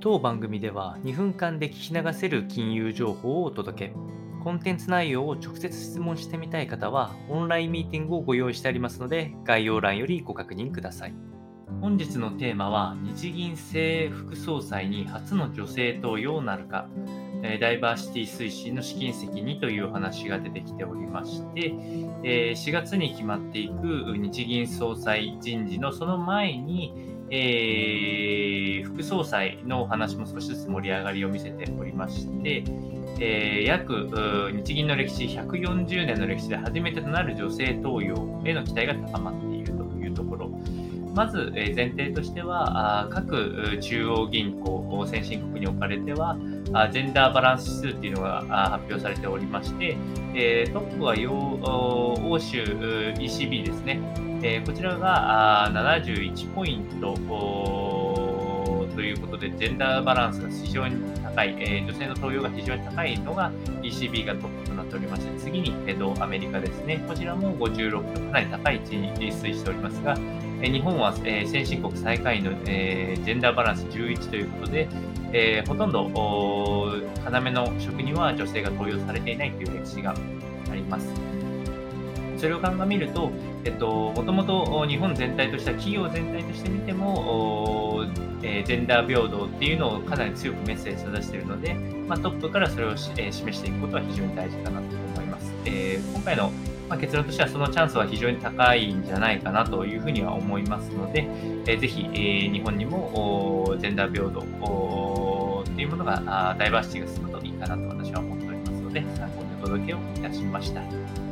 当番組では2分間で聞き流せる金融情報をお届け。コンテンツ内容を直接質問してみたい方は、オンラインミーティングをご用意してありますので、概要欄よりご確認ください。本日のテーマは、日銀正副総裁に初の女性登用なるか、ダイバーシティ推進の試金石にという話が出てきておりまして、4月に決まっていく日銀総裁人事のその前に、えー、副総裁のお話も少しずつ盛り上がりを見せておりまして、えー、約日銀の歴史140年の歴史で初めてとなる女性登用への期待が高まっています。まず、前提としては、各中央銀行、先進国におかれては、ジェンダーバランス指数というのが発表されておりまして、トップは欧州 ECB ですね。こちらが71ポイントで、ジェンダーバランスが非常に高い、え女性の登用が非常に高いのが ECB がトップとなっておりまして、次に、えー、アメリカですね。こちらも56とかなり高い位置に推移しておりますが、え日本は、え先進国最下位の、えジェンダーバランス11ということで、えほとんど要の職には女性が登用されていないという歴史があります。それを鑑みると、えっと、もともと日本全体としては企業全体として見ても、え、ジェンダー平等っていうのをかなり強くメッセージを出しているので、まあ、トップからそれを、え、示していくことは非常に大事かなと思います。え、今回の、まあ、結論としてはそのチャンスは非常に高いんじゃないかなというふうには思いますので、えー、ぜひ、えー、日本にもジェンダー平等っていうものがダイバーシティが進むといいかなと私は思っておりますので、参考にお届けをいたしました。